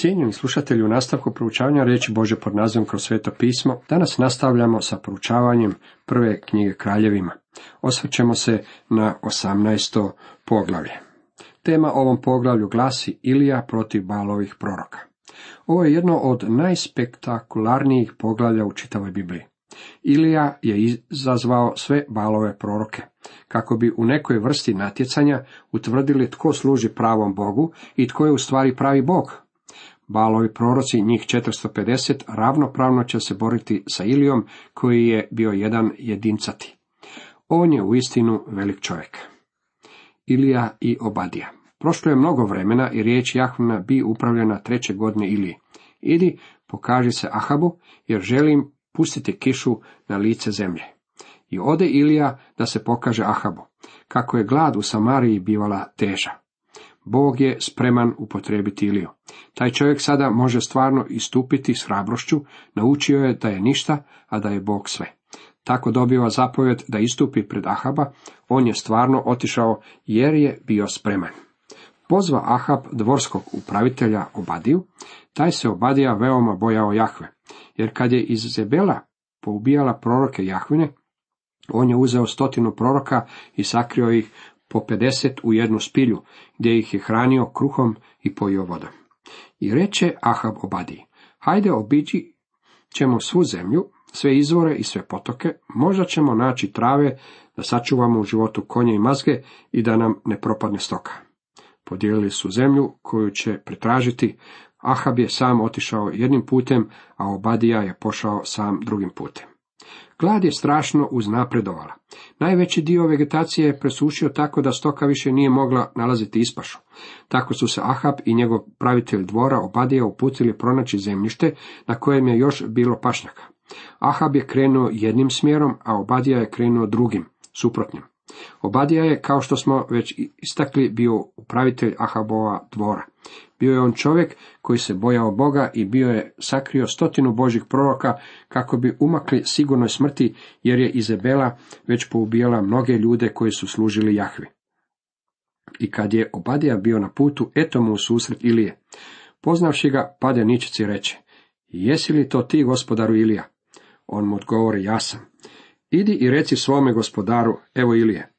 Cijenjeni slušatelji, u nastavku proučavanja riječi Bože pod nazivom kroz sveto pismo, danas nastavljamo sa proučavanjem prve knjige kraljevima. Osvrćemo se na 18. poglavlje. Tema ovom poglavlju glasi Ilija protiv balovih proroka. Ovo je jedno od najspektakularnijih poglavlja u čitavoj Bibliji. Ilija je izazvao sve balove proroke, kako bi u nekoj vrsti natjecanja utvrdili tko služi pravom Bogu i tko je u stvari pravi Bog. Balovi proroci, njih 450, ravnopravno će se boriti sa Ilijom, koji je bio jedan jedincati. On je uistinu velik čovjek. Ilija i Obadija. Prošlo je mnogo vremena i riječ Jahvina bi upravljena treće godine Ilije. Idi, pokaži se Ahabu, jer želim pustiti kišu na lice zemlje. I ode Ilija da se pokaže Ahabu, kako je glad u Samariji bivala teža. Bog je spreman upotrijebiti Iliju. Taj čovjek sada može stvarno istupiti s hrabrošću, naučio je da je ništa, a da je Bog sve. Tako dobiva zapovjed da istupi pred Ahaba, on je stvarno otišao jer je bio spreman. Pozva Ahab dvorskog upravitelja Obadiju, taj se Obadija veoma bojao Jahve, jer kad je iz Zebela poubijala proroke Jahvine, on je uzeo stotinu proroka i sakrio ih po pedeset u jednu spilju, gdje ih je hranio kruhom i pojio vodom. I reče Ahab Obadiji, hajde obiđi ćemo svu zemlju, sve izvore i sve potoke, možda ćemo naći trave da sačuvamo u životu konje i mazge i da nam ne propadne stoka. Podijelili su zemlju koju će pretražiti, Ahab je sam otišao jednim putem, a Obadija je pošao sam drugim putem. Glad je strašno uznapredovala. Najveći dio vegetacije je presušio tako da stoka više nije mogla nalaziti ispašu. Tako su se Ahab i njegov pravitelj dvora Obadija uputili pronaći zemljište na kojem je još bilo pašnjaka. Ahab je krenuo jednim smjerom, a Obadija je krenuo drugim, suprotnim. Obadija je, kao što smo već istakli, bio upravitelj Ahabova dvora. Bio je on čovjek koji se bojao Boga i bio je sakrio stotinu Božih proroka kako bi umakli sigurnoj smrti, jer je Izabela već poubijala mnoge ljude koji su služili Jahvi. I kad je Obadija bio na putu, eto mu u susret Ilije. Poznavši ga, pade ničici reče, jesi li to ti, gospodaru Ilija? On mu odgovori, ja sam. Idi i reci svome gospodaru, evo Ilije.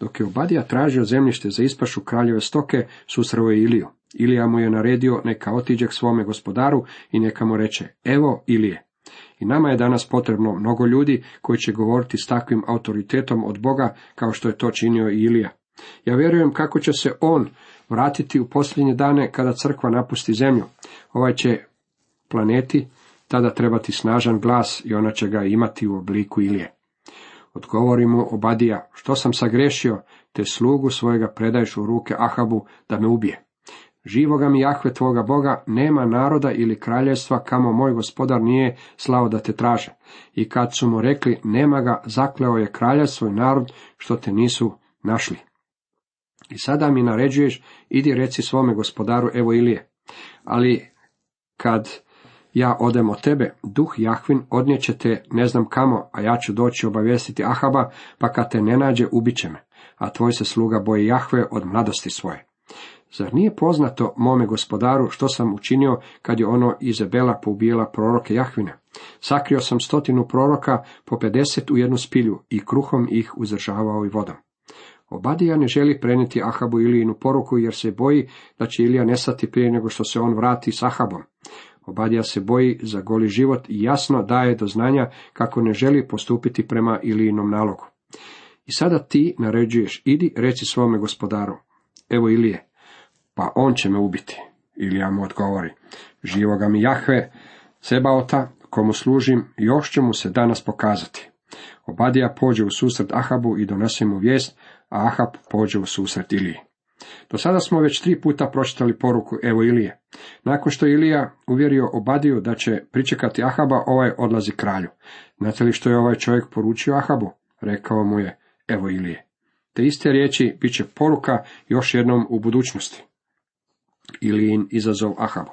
Dok je Obadija tražio zemljište za ispašu kraljeve stoke, susreo je Iliju. Ilija mu je naredio neka otiđe k svome gospodaru i neka mu reče, evo Ilije. I nama je danas potrebno mnogo ljudi koji će govoriti s takvim autoritetom od Boga kao što je to činio i Ilija. Ja vjerujem kako će se on vratiti u posljednje dane kada crkva napusti zemlju. Ovaj će planeti tada trebati snažan glas i ona će ga imati u obliku Ilije. Odgovori mu Obadija, što sam sagrešio, te slugu svojega predaješ u ruke Ahabu da me ubije. Živoga mi Jahve tvoga Boga, nema naroda ili kraljevstva kamo moj gospodar nije slao da te traže. I kad su mu rekli, nema ga, zakleo je kraljevstvo i narod, što te nisu našli. I sada mi naređuješ, idi reci svome gospodaru, evo Ilije. Ali kad ja odem od tebe, duh Jahvin odnijeće te ne znam kamo, a ja ću doći obavijestiti Ahaba, pa kad te ne nađe, ubit me, a tvoj se sluga boji Jahve od mladosti svoje. Zar nije poznato mome gospodaru što sam učinio kad je ono Izabela poubijela proroke Jahvine? Sakrio sam stotinu proroka po pedeset u jednu spilju i kruhom ih uzdržavao i vodom. Obadija ne želi prenijeti Ahabu Ilijinu poruku jer se boji da će Ilija nestati prije nego što se on vrati s Ahabom. Obadija se boji za goli život i jasno daje do znanja kako ne želi postupiti prema Ilijinom nalogu. I sada ti naređuješ, idi reci svome gospodaru, evo Ilije, pa on će me ubiti. Ilija mu odgovori, živoga mi Jahve, Sebaota, komu služim, još će mu se danas pokazati. Obadija pođe u susret Ahabu i donese mu vijest, a Ahab pođe u susret Iliji. Do sada smo već tri puta pročitali poruku Evo Ilije. Nakon što Ilija uvjerio Obadiju da će pričekati Ahaba, ovaj odlazi kralju. Znate li što je ovaj čovjek poručio Ahabu? Rekao mu je, evo Ilije. Te iste riječi bit će poruka još jednom u budućnosti. Ilijin izazov Ahabu.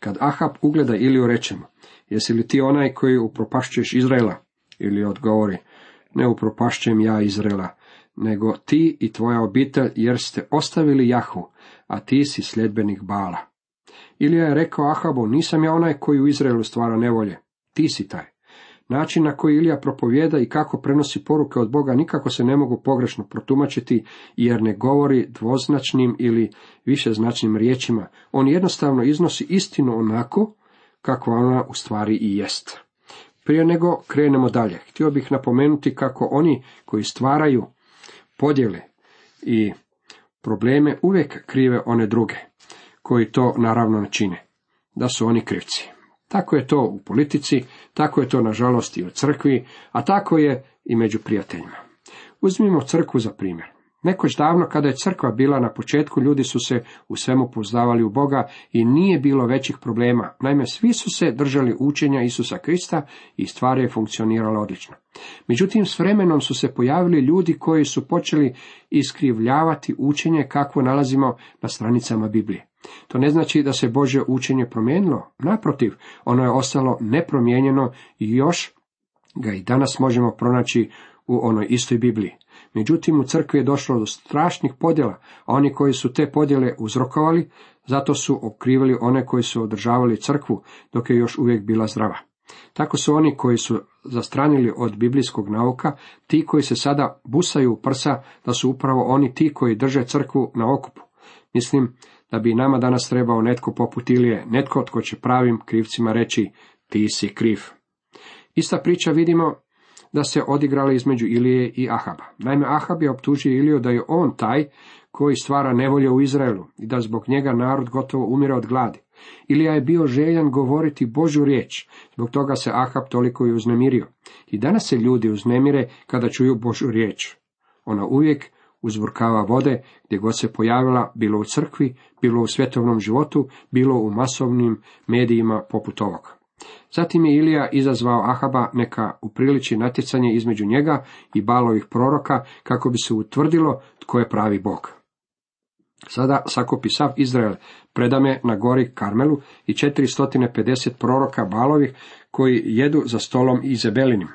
Kad Ahab ugleda Iliju rečemo, jesi li ti onaj koji upropašćuješ Izraela? Ili odgovori, ne upropašćujem ja Izraela, nego ti i tvoja obitelj, jer ste ostavili Jahu, a ti si sljedbenik Bala. Ilija je rekao Ahabu, nisam ja onaj koji u Izraelu stvara nevolje, ti si taj. Način na koji Ilija propovjeda i kako prenosi poruke od Boga nikako se ne mogu pogrešno protumačiti, jer ne govori dvoznačnim ili višeznačnim riječima. On jednostavno iznosi istinu onako kako ona u stvari i jest. Prije nego krenemo dalje, htio bih napomenuti kako oni koji stvaraju podjele i probleme uvijek krive one druge, koji to naravno ne čine, da su oni krivci. Tako je to u politici, tako je to nažalost i u crkvi, a tako je i među prijateljima. Uzmimo crkvu za primjer. Nekoć davno, kada je crkva bila na početku, ljudi su se u svemu poznavali u Boga i nije bilo većih problema. Naime, svi su se držali učenja Isusa Krista i stvar je funkcionirala odlično. Međutim, s vremenom su se pojavili ljudi koji su počeli iskrivljavati učenje kakvo nalazimo na stranicama Biblije. To ne znači da se Bože učenje promijenilo, naprotiv, ono je ostalo nepromijenjeno i još ga i danas možemo pronaći u onoj istoj Bibliji. Međutim, u crkvi je došlo do strašnih podjela, a oni koji su te podjele uzrokovali, zato su okrivili one koji su održavali crkvu, dok je još uvijek bila zdrava. Tako su oni koji su zastranili od biblijskog nauka, ti koji se sada busaju u prsa, da su upravo oni ti koji drže crkvu na okupu. Mislim da bi nama danas trebao netko poput Ilije, netko tko će pravim krivcima reći ti si kriv. Ista priča vidimo da se odigrala između Ilije i Ahaba. Naime, Ahab je optužio Iliju da je on taj koji stvara nevolje u Izraelu i da zbog njega narod gotovo umire od gladi. Ilija je bio željan govoriti Božu riječ, zbog toga se Ahab toliko i uznemirio. I danas se ljudi uznemire kada čuju Božu riječ. Ona uvijek uzburkava vode gdje god se pojavila, bilo u crkvi, bilo u svjetovnom životu, bilo u masovnim medijima poput ovog. Zatim je Ilija izazvao Ahaba neka upriliči natjecanje između njega i balovih proroka kako bi se utvrdilo tko je pravi bog. Sada sakupi sav Izrael, predame na gori Karmelu i 450 proroka balovih koji jedu za stolom Izebelinim.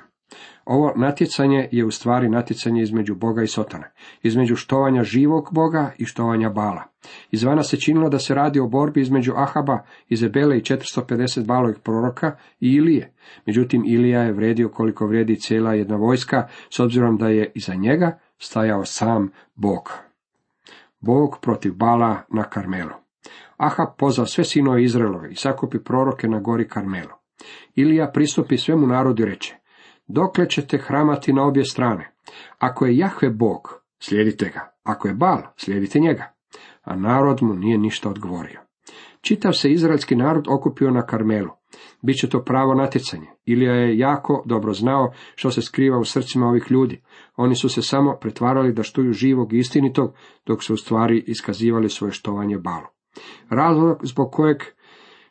Ovo natjecanje je u stvari natjecanje između Boga i Sotana, između štovanja živog Boga i štovanja Bala. Izvana se činilo da se radi o borbi između Ahaba, Izebele i 450 balovih proroka i Ilije. Međutim, Ilija je vredio koliko vredi cijela jedna vojska, s obzirom da je iza njega stajao sam Bog. Bog protiv Bala na Karmelu. Ahab pozva sve sinove Izraelove i sakupi proroke na gori Karmelu. Ilija pristupi svemu narodu i reče, dokle ćete hramati na obje strane? Ako je Jahve Bog, slijedite ga. Ako je Bal, slijedite njega. A narod mu nije ništa odgovorio. Čitav se izraelski narod okupio na Karmelu. Biće to pravo natjecanje. Ilija je jako dobro znao što se skriva u srcima ovih ljudi. Oni su se samo pretvarali da štuju živog i istinitog, dok su u stvari iskazivali svoje štovanje balu. Razlog zbog kojeg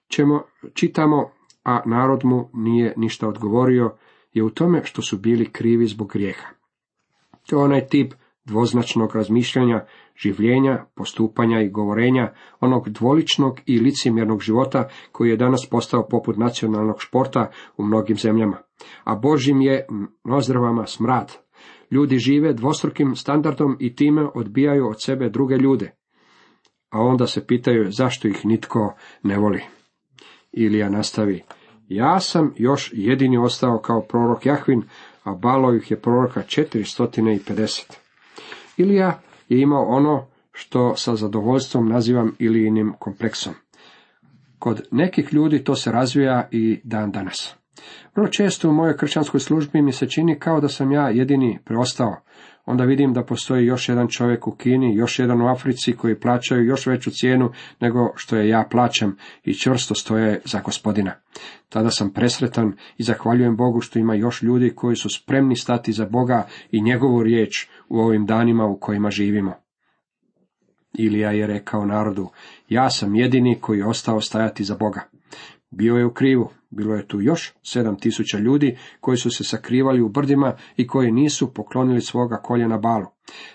ćemo čitamo, a narod mu nije ništa odgovorio, je u tome što su bili krivi zbog grijeha. To je onaj tip dvoznačnog razmišljanja, življenja, postupanja i govorenja, onog dvoličnog i licemjernog života koji je danas postao poput nacionalnog športa u mnogim zemljama. A Božim je nozdravama smrad. Ljudi žive dvostrukim standardom i time odbijaju od sebe druge ljude. A onda se pitaju zašto ih nitko ne voli. Ilija nastavi, ja sam još jedini ostao kao prorok Jahvin, a balo ih je proroka 450. Ilija je imao ono što sa zadovoljstvom nazivam Ilijinim kompleksom. Kod nekih ljudi to se razvija i dan danas. Vrlo često u mojoj kršćanskoj službi mi se čini kao da sam ja jedini preostao, onda vidim da postoji još jedan čovjek u Kini, još jedan u Africi koji plaćaju još veću cijenu nego što je ja plaćam i čvrsto stoje za gospodina. Tada sam presretan i zahvaljujem Bogu što ima još ljudi koji su spremni stati za Boga i njegovu riječ u ovim danima u kojima živimo. Ilija je rekao narodu, ja sam jedini koji je ostao stajati za Boga. Bio je u krivu, bilo je tu još sedam tisuća ljudi koji su se sakrivali u brdima i koji nisu poklonili svoga koljena balu.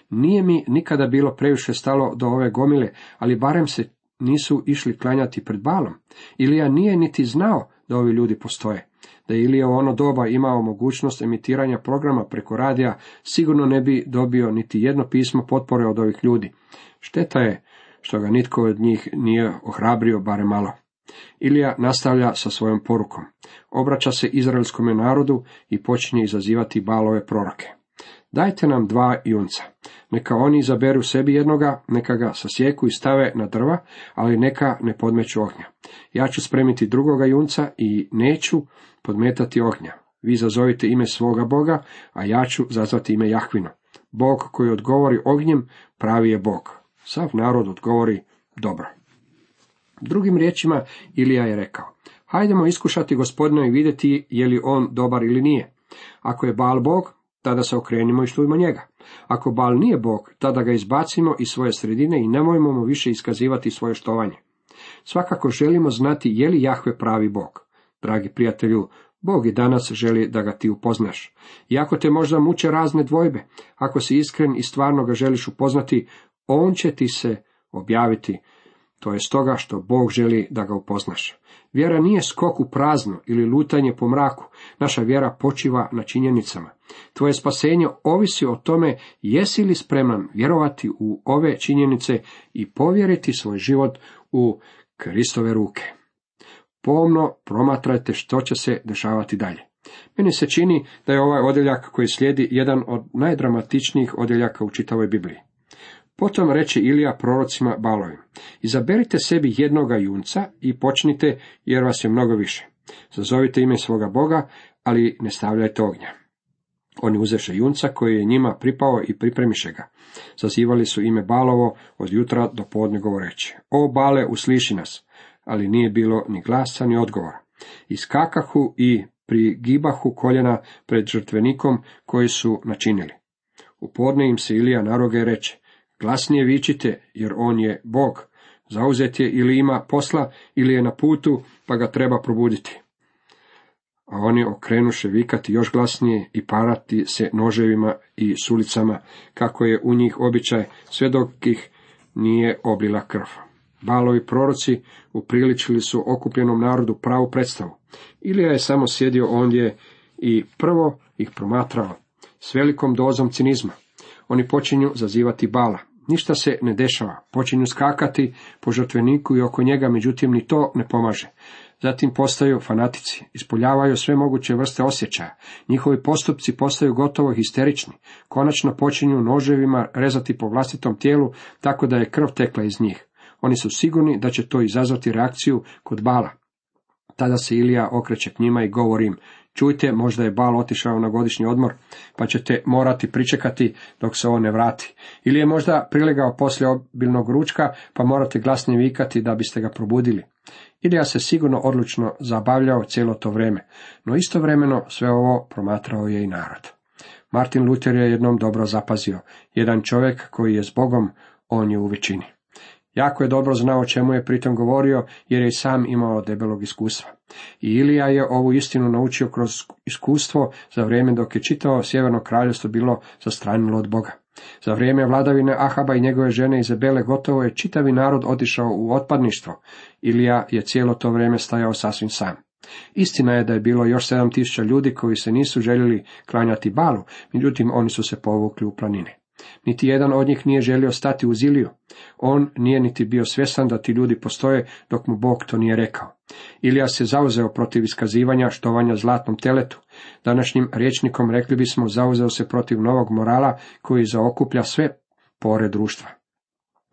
Nije mi nikada bilo previše stalo do ove gomile, ali barem se nisu išli klanjati pred balom. Ilija nije niti znao da ovi ljudi postoje. Da je Ilija u ono doba imao mogućnost emitiranja programa preko radija, sigurno ne bi dobio niti jedno pismo potpore od ovih ljudi. Šteta je što ga nitko od njih nije ohrabrio barem malo. Ilija nastavlja sa svojom porukom. Obraća se izraelskome narodu i počinje izazivati balove proroke. Dajte nam dva junca. Neka oni izaberu sebi jednoga, neka ga sasjeku i stave na drva, ali neka ne podmeću ognja. Ja ću spremiti drugoga junca i neću podmetati ognja. Vi zazovite ime svoga Boga, a ja ću zazvati ime Jahvino. Bog koji odgovori ognjem, pravi je Bog. Sav narod odgovori dobro. Drugim riječima Ilija je rekao, hajdemo iskušati gospodina i vidjeti je li on dobar ili nije. Ako je Bal Bog, tada se okrenimo i štujmo njega. Ako Bal nije Bog, tada ga izbacimo iz svoje sredine i nemojmo mu više iskazivati svoje štovanje. Svakako želimo znati je li Jahve pravi Bog. Dragi prijatelju, Bog i danas želi da ga ti upoznaš. Iako te možda muče razne dvojbe, ako si iskren i stvarno ga želiš upoznati, on će ti se objaviti. To je stoga što Bog želi da ga upoznaš. Vjera nije skok u prazno ili lutanje po mraku. Naša vjera počiva na činjenicama. Tvoje spasenje ovisi o tome jesi li spreman vjerovati u ove činjenice i povjeriti svoj život u Kristove ruke. Pomno promatrajte što će se dešavati dalje. Meni se čini da je ovaj odjeljak koji slijedi jedan od najdramatičnijih odjeljaka u čitavoj Bibliji. Potom reče Ilija prorocima Balovim, izaberite sebi jednoga junca i počnite, jer vas je mnogo više. Zazovite ime svoga Boga, ali ne stavljajte ognja. Oni uzeše junca koji je njima pripao i pripremiše ga. Zazivali su ime Balovo od jutra do podne govoreći. O Bale, usliši nas. Ali nije bilo ni glasa ni odgovora. Iskakahu i prigibahu koljena pred žrtvenikom koji su načinili. U podne im se Ilija naroge reče, glasnije vičite, jer on je Bog, zauzet je ili ima posla, ili je na putu, pa ga treba probuditi a oni okrenuše vikati još glasnije i parati se noževima i sulicama, kako je u njih običaj, sve dok ih nije oblila krv. Balovi proroci upriličili su okupljenom narodu pravu predstavu. Ilija je samo sjedio ondje i prvo ih promatrao s velikom dozom cinizma. Oni počinju zazivati bala. Ništa se ne dešava, počinju skakati po žrtveniku i oko njega, međutim ni to ne pomaže. Zatim postaju fanatici, ispoljavaju sve moguće vrste osjećaja, njihovi postupci postaju gotovo histerični, konačno počinju noževima rezati po vlastitom tijelu tako da je krv tekla iz njih. Oni su sigurni da će to izazvati reakciju kod bala. Tada se Ilija okreće k njima i govori im, čujte, možda je bal otišao na godišnji odmor, pa ćete morati pričekati dok se on ne vrati. Ili je možda prilegao poslije obilnog ručka, pa morate glasnije vikati da biste ga probudili. Ilija se sigurno odlučno zabavljao cijelo to vrijeme, no istovremeno sve ovo promatrao je i narod. Martin Luther je jednom dobro zapazio, jedan čovjek koji je s Bogom, on je u većini. Jako je dobro znao o čemu je pritom govorio, jer je sam imao debelog iskustva. I Ilija je ovu istinu naučio kroz iskustvo za vrijeme dok je čitao sjeverno kraljevstvo bilo zastranilo od Boga. Za vrijeme vladavine Ahaba i njegove žene Izabele gotovo je čitavi narod otišao u otpadništvo. Ilija je cijelo to vrijeme stajao sasvim sam. Istina je da je bilo još sedam tisuća ljudi koji se nisu željeli klanjati balu, međutim oni su se povukli u planine. Niti jedan od njih nije želio stati u Iliju. On nije niti bio svjestan da ti ljudi postoje dok mu Bog to nije rekao. Ilija se zauzeo protiv iskazivanja štovanja zlatnom teletu. Današnjim rječnikom rekli bismo zauzeo se protiv novog morala koji zaokuplja sve pore društva.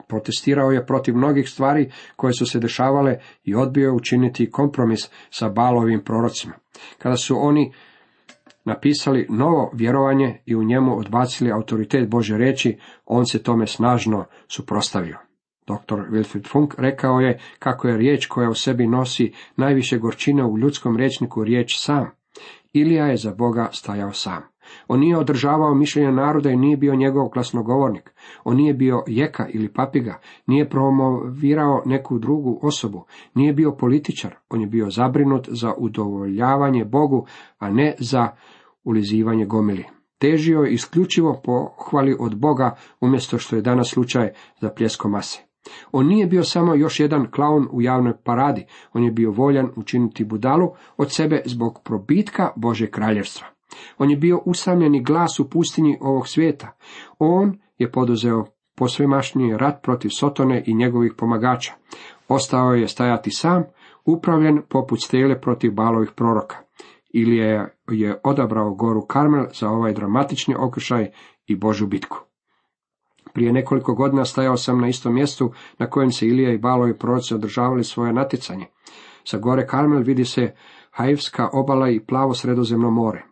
Protestirao je protiv mnogih stvari koje su se dešavale i odbio je učiniti kompromis sa balovim prorocima. Kada su oni napisali novo vjerovanje i u njemu odbacili autoritet Bože reći, on se tome snažno suprostavio. Dr. Wilfried Funk rekao je kako je riječ koja u sebi nosi najviše gorčine u ljudskom rječniku riječ sam. Ilija je za Boga stajao sam. On nije održavao mišljenja naroda i nije bio njegov glasnogovornik. On nije bio jeka ili papiga, nije promovirao neku drugu osobu, nije bio političar. On je bio zabrinut za udovoljavanje Bogu, a ne za ulizivanje gomili. Težio je isključivo pohvali od Boga, umjesto što je danas slučaj za pljesko mase. On nije bio samo još jedan klaun u javnoj paradi, on je bio voljan učiniti budalu od sebe zbog probitka Bože kraljevstva. On je bio usamljeni glas u pustinji ovog svijeta. On je poduzeo posvemašnji rat protiv Sotone i njegovih pomagača. Ostao je stajati sam, upravljen poput stele protiv balovih proroka. Ilija je odabrao goru Karmel za ovaj dramatični okršaj i Božu bitku. Prije nekoliko godina stajao sam na istom mjestu na kojem se Ilija i balovi proroci održavali svoje natjecanje. Sa gore Karmel vidi se Haivska obala i plavo sredozemno more.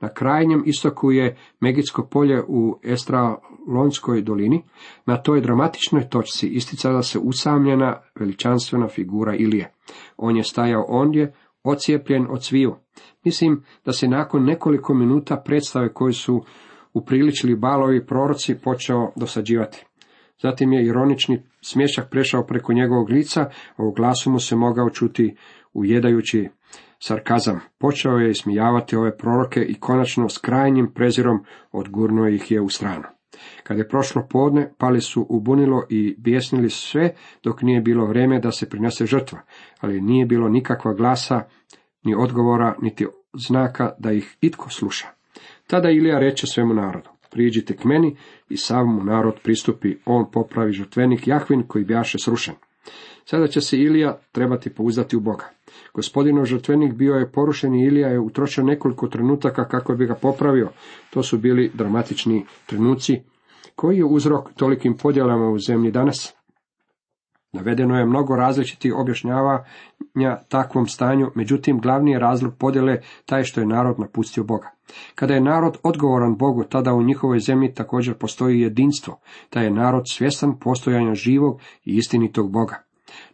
Na krajnjem istoku je Megitsko polje u Estralonskoj dolini. Na toj dramatičnoj točci isticala se usamljena veličanstvena figura Ilije. On je stajao ondje, ocijepljen od sviju. Mislim da se nakon nekoliko minuta predstave koji su upriličili balovi proroci počeo dosađivati. Zatim je ironični smješak prešao preko njegovog lica, a u glasu mu se mogao čuti ujedajući sarkazam. Počeo je ismijavati ove proroke i konačno s krajnjim prezirom odgurnuo ih je u stranu. Kad je prošlo podne, pali su u bunilo i bijesnili sve, dok nije bilo vrijeme da se prinese žrtva, ali nije bilo nikakva glasa, ni odgovora, niti znaka da ih itko sluša. Tada Ilija reče svemu narodu, priđite k meni i sav mu narod pristupi, on popravi žrtvenik Jahvin koji bjaše srušen. Sada će se Ilija trebati pouzdati u Boga. Gospodinov žrtvenik bio je porušen i Ilija je utrošio nekoliko trenutaka kako bi ga popravio. To su bili dramatični trenuci. Koji je uzrok tolikim podjelama u zemlji danas? Navedeno je mnogo različitih objašnjavanja takvom stanju, međutim glavni je razlog podjele taj što je narod napustio Boga. Kada je narod odgovoran Bogu, tada u njihovoj zemlji također postoji jedinstvo, da je narod svjestan postojanja živog i istinitog Boga.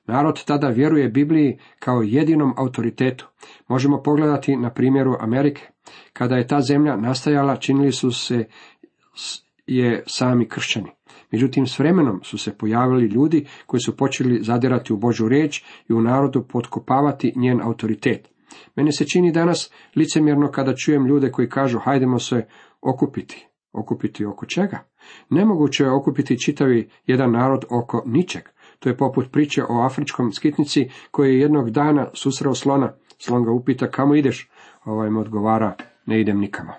Narod tada vjeruje Bibliji kao jedinom autoritetu. Možemo pogledati na primjeru Amerike. Kada je ta zemlja nastajala, činili su se je sami kršćani. Međutim, s vremenom su se pojavili ljudi koji su počeli zadirati u Božu riječ i u narodu potkopavati njen autoritet. Meni se čini danas licemjerno kada čujem ljude koji kažu hajdemo se okupiti. Okupiti oko čega? Nemoguće je okupiti čitavi jedan narod oko ničeg. To je poput priče o afričkom skitnici koji je jednog dana susreo slona. Slon ga upita kamo ideš? Ovaj mu odgovara ne idem nikamo.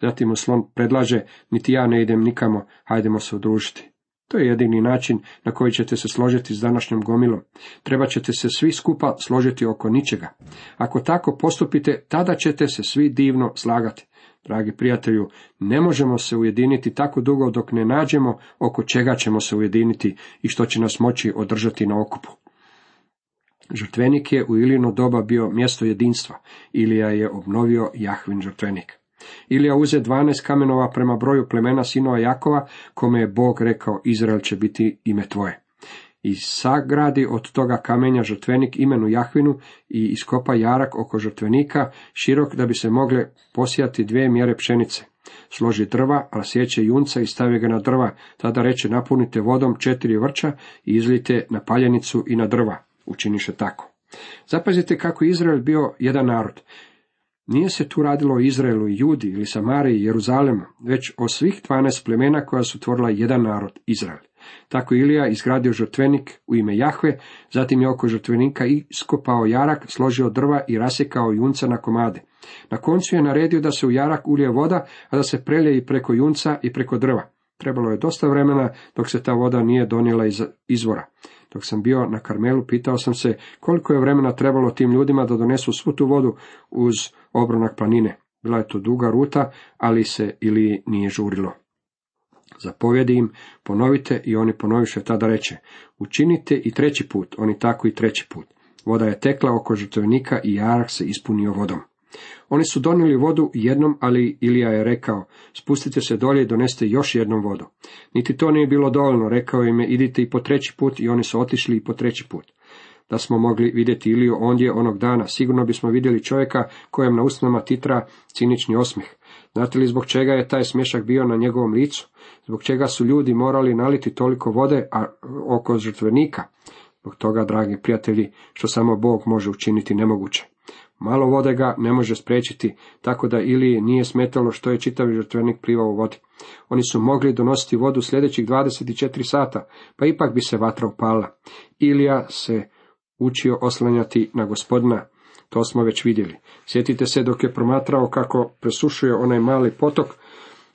Zatim mu slon predlaže niti ja ne idem nikamo, hajdemo se udružiti. To je jedini način na koji ćete se složiti s današnjom gomilom. Treba ćete se svi skupa složiti oko ničega. Ako tako postupite, tada ćete se svi divno slagati. Dragi prijatelju, ne možemo se ujediniti tako dugo dok ne nađemo oko čega ćemo se ujediniti i što će nas moći održati na okupu. Žrtvenik je u Ilino doba bio mjesto jedinstva. Ilija je obnovio Jahvin žrtvenik. Ilija uze dvanaest kamenova prema broju plemena sinova Jakova, kome je Bog rekao Izrael će biti ime tvoje i sagradi od toga kamenja žrtvenik imenu Jahvinu i iskopa jarak oko žrtvenika, širok da bi se mogle posijati dvije mjere pšenice. Složi drva, a sjeće junca i stavi ga na drva, tada reče napunite vodom četiri vrča i izlite na paljenicu i na drva. Učiniše tako. Zapazite kako Izrael bio jedan narod. Nije se tu radilo o Izraelu i Judi ili Samariji i Jeruzalemu, već o svih dvanaest plemena koja su tvorila jedan narod, Izrael. Tako Ilija izgradio žrtvenik u ime Jahve, zatim je oko žrtvenika iskopao jarak, složio drva i rasjekao junca na komade. Na koncu je naredio da se u jarak ulije voda, a da se prelje i preko junca i preko drva. Trebalo je dosta vremena dok se ta voda nije donijela iz izvora. Dok sam bio na Karmelu, pitao sam se koliko je vremena trebalo tim ljudima da donesu svu tu vodu uz obronak planine. Bila je to duga ruta, ali se ili nije žurilo. Zapovjedi im, ponovite i oni ponoviše tada reče, učinite i treći put, oni tako i treći put. Voda je tekla oko žrtvenika i jarak se ispunio vodom. Oni su donijeli vodu jednom, ali Ilija je rekao, spustite se dolje i doneste još jednom vodu. Niti to nije bilo dovoljno, rekao im je, idite i po treći put i oni su otišli i po treći put. Da smo mogli vidjeti Iliju ondje onog dana, sigurno bismo vidjeli čovjeka kojem na usnama titra cinični osmih. Znate li zbog čega je taj smješak bio na njegovom licu? Zbog čega su ljudi morali naliti toliko vode oko žrtvenika? Zbog toga, dragi prijatelji, što samo Bog može učiniti nemoguće. Malo vode ga ne može spriječiti, tako da ili nije smetalo što je čitavi žrtvenik plivao u vodi. Oni su mogli donositi vodu sljedećih 24 sata, pa ipak bi se vatra upala. Ilija se učio oslanjati na gospodina, to smo već vidjeli. Sjetite se dok je promatrao kako presušuje onaj mali potok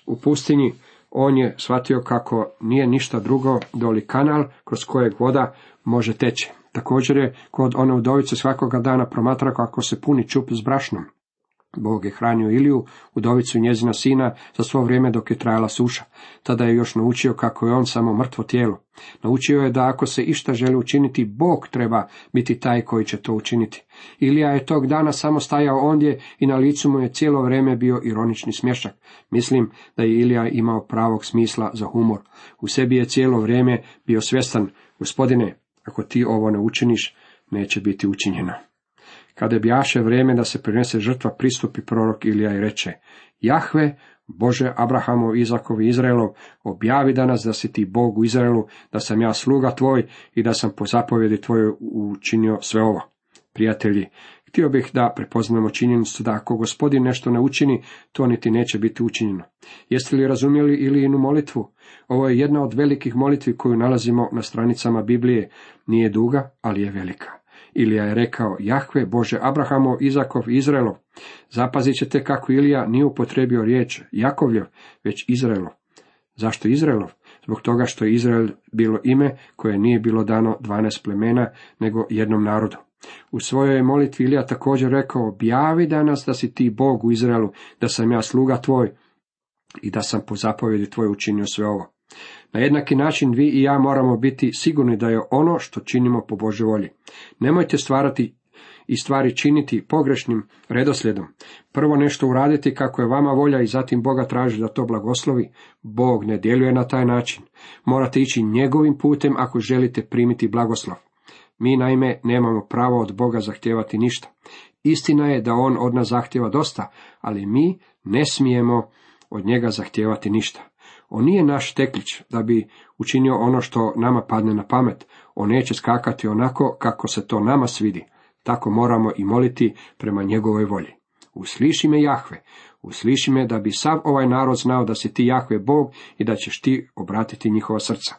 u pustinji, On je shvatio kako nije ništa drugo doli kanal kroz kojeg voda može teći. Također je kod one udovice svakoga dana promatra kako se puni čup s brašnom. Bog je hranio Iliju, udovicu njezina sina, za svo vrijeme dok je trajala suša. Tada je još naučio kako je on samo mrtvo tijelo. Naučio je da ako se išta želi učiniti, Bog treba biti taj koji će to učiniti. Ilija je tog dana samo stajao ondje i na licu mu je cijelo vrijeme bio ironični smješak. Mislim da je Ilija imao pravog smisla za humor. U sebi je cijelo vrijeme bio svjestan, gospodine, ako ti ovo ne učiniš, neće biti učinjeno. Kada bjaše vrijeme da se prinese žrtva, pristupi prorok Ilija i reče, Jahve, Bože Abrahamov, Izakov i Izraelov, objavi danas da si ti Bog u Izraelu, da sam ja sluga tvoj i da sam po zapovjedi tvojoj učinio sve ovo. Prijatelji, htio bih da prepoznamo činjenicu da ako gospodin nešto ne učini, to niti neće biti učinjeno. Jeste li razumjeli Ilijinu molitvu? Ovo je jedna od velikih molitvi koju nalazimo na stranicama Biblije. Nije duga, ali je velika. Ilija je rekao, Jahve, Bože Abrahamov, Izakov i Izraelov. Zapazit ćete kako Ilija nije upotrebio riječ Jakovljev, već Izraelov. Zašto Izraelov? Zbog toga što je Izrael bilo ime koje nije bilo dano dvanaest plemena, nego jednom narodu. U svojoj molitvi Ilija također rekao, objavi danas da si ti Bog u Izraelu, da sam ja sluga tvoj i da sam po zapovjedi tvoj učinio sve ovo. Na jednaki način vi i ja moramo biti sigurni da je ono što činimo po Božoj volji. Nemojte stvarati i stvari činiti pogrešnim redoslijedom. Prvo nešto uraditi kako je vama volja i zatim Boga traži da to blagoslovi. Bog ne djeluje na taj način. Morate ići njegovim putem ako želite primiti blagoslov. Mi naime nemamo pravo od Boga zahtijevati ništa. Istina je da On od nas zahtjeva dosta, ali mi ne smijemo od njega zahtijevati ništa. On nije naš teklić da bi učinio ono što nama padne na pamet. On neće skakati onako kako se to nama svidi. Tako moramo i moliti prema njegovoj volji. Usliši me Jahve, usliši me da bi sav ovaj narod znao da si ti Jahve Bog i da ćeš ti obratiti njihova srca.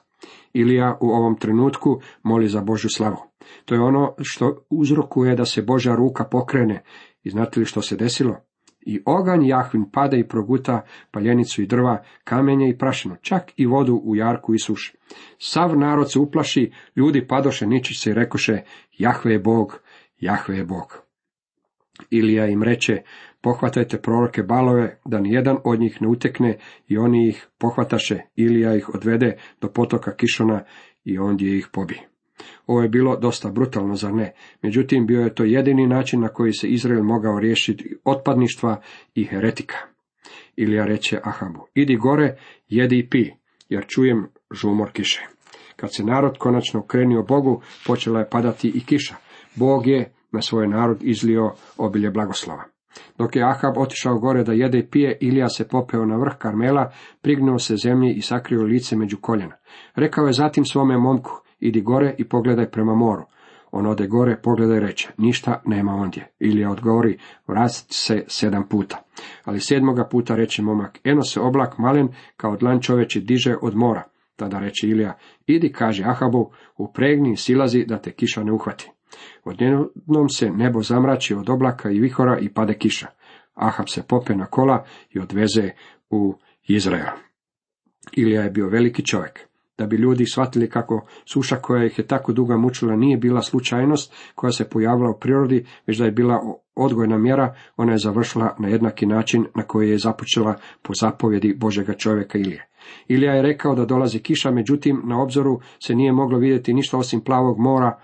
Ilija u ovom trenutku moli za Božju slavu. To je ono što uzrokuje da se Božja ruka pokrene. I znate li što se desilo? I oganj Jahvin pada i proguta paljenicu i drva, kamenje i prašinu, čak i vodu u jarku i suši. Sav narod se uplaši, ljudi padoše ničice i rekoše, Jahve je Bog, Jahve je Bog. Ilija im reče, pohvatajte proroke balove, da ni jedan od njih ne utekne i oni ih pohvataše, Ilija ih odvede do potoka Kišona i ondje ih pobi. Ovo je bilo dosta brutalno, zar ne? Međutim, bio je to jedini način na koji se Izrael mogao riješiti otpadništva i heretika. Ilija reče Ahabu, idi gore, jedi i pi, jer čujem žumor kiše. Kad se narod konačno krenio Bogu, počela je padati i kiša. Bog je na svoj narod izlio obilje blagoslova. Dok je Ahab otišao gore da jede i pije, Ilija se popeo na vrh Karmela, prignuo se zemlji i sakrio lice među koljena. Rekao je zatim svome momku, idi gore i pogledaj prema moru. On ode gore, pogleda i reče, ništa nema ondje. Ilija odgovori, vrati se sedam puta. Ali sedmoga puta reče momak, eno se oblak malen kao dlan čoveči diže od mora. Tada reče Ilija, idi, kaže Ahabu, upregni silazi da te kiša ne uhvati. Odjednom se nebo zamrači od oblaka i vihora i pade kiša. Ahab se pope na kola i odveze u Izrael. Ilija je bio veliki čovjek da bi ljudi shvatili kako suša koja ih je tako dugo mučila nije bila slučajnost koja se pojavila u prirodi, već da je bila odgojna mjera, ona je završila na jednaki način na koji je započela po zapovjedi Božega čovjeka Ilije. Ilija je rekao da dolazi kiša, međutim na obzoru se nije moglo vidjeti ništa osim plavog mora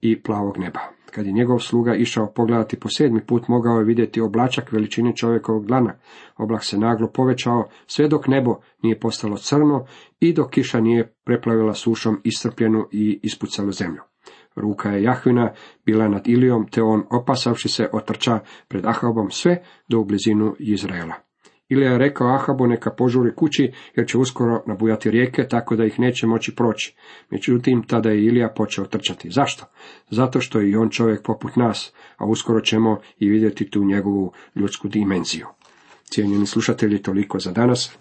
i plavog neba. Kad je njegov sluga išao pogledati po sedmi put, mogao je vidjeti oblačak veličine čovjekovog dlana. Oblak se naglo povećao, sve dok nebo nije postalo crno i dok kiša nije preplavila sušom iscrpljenu i ispucalu zemlju. Ruka je Jahvina bila nad Ilijom, te on, opasavši se, otrča pred Ahabom sve do u blizinu Izraela. Ilija je rekao Ahabu neka požuri kući, jer će uskoro nabujati rijeke, tako da ih neće moći proći. Međutim, tada je Ilija počeo trčati. Zašto? Zato što je i on čovjek poput nas, a uskoro ćemo i vidjeti tu njegovu ljudsku dimenziju. Cijenjeni slušatelji, toliko za danas.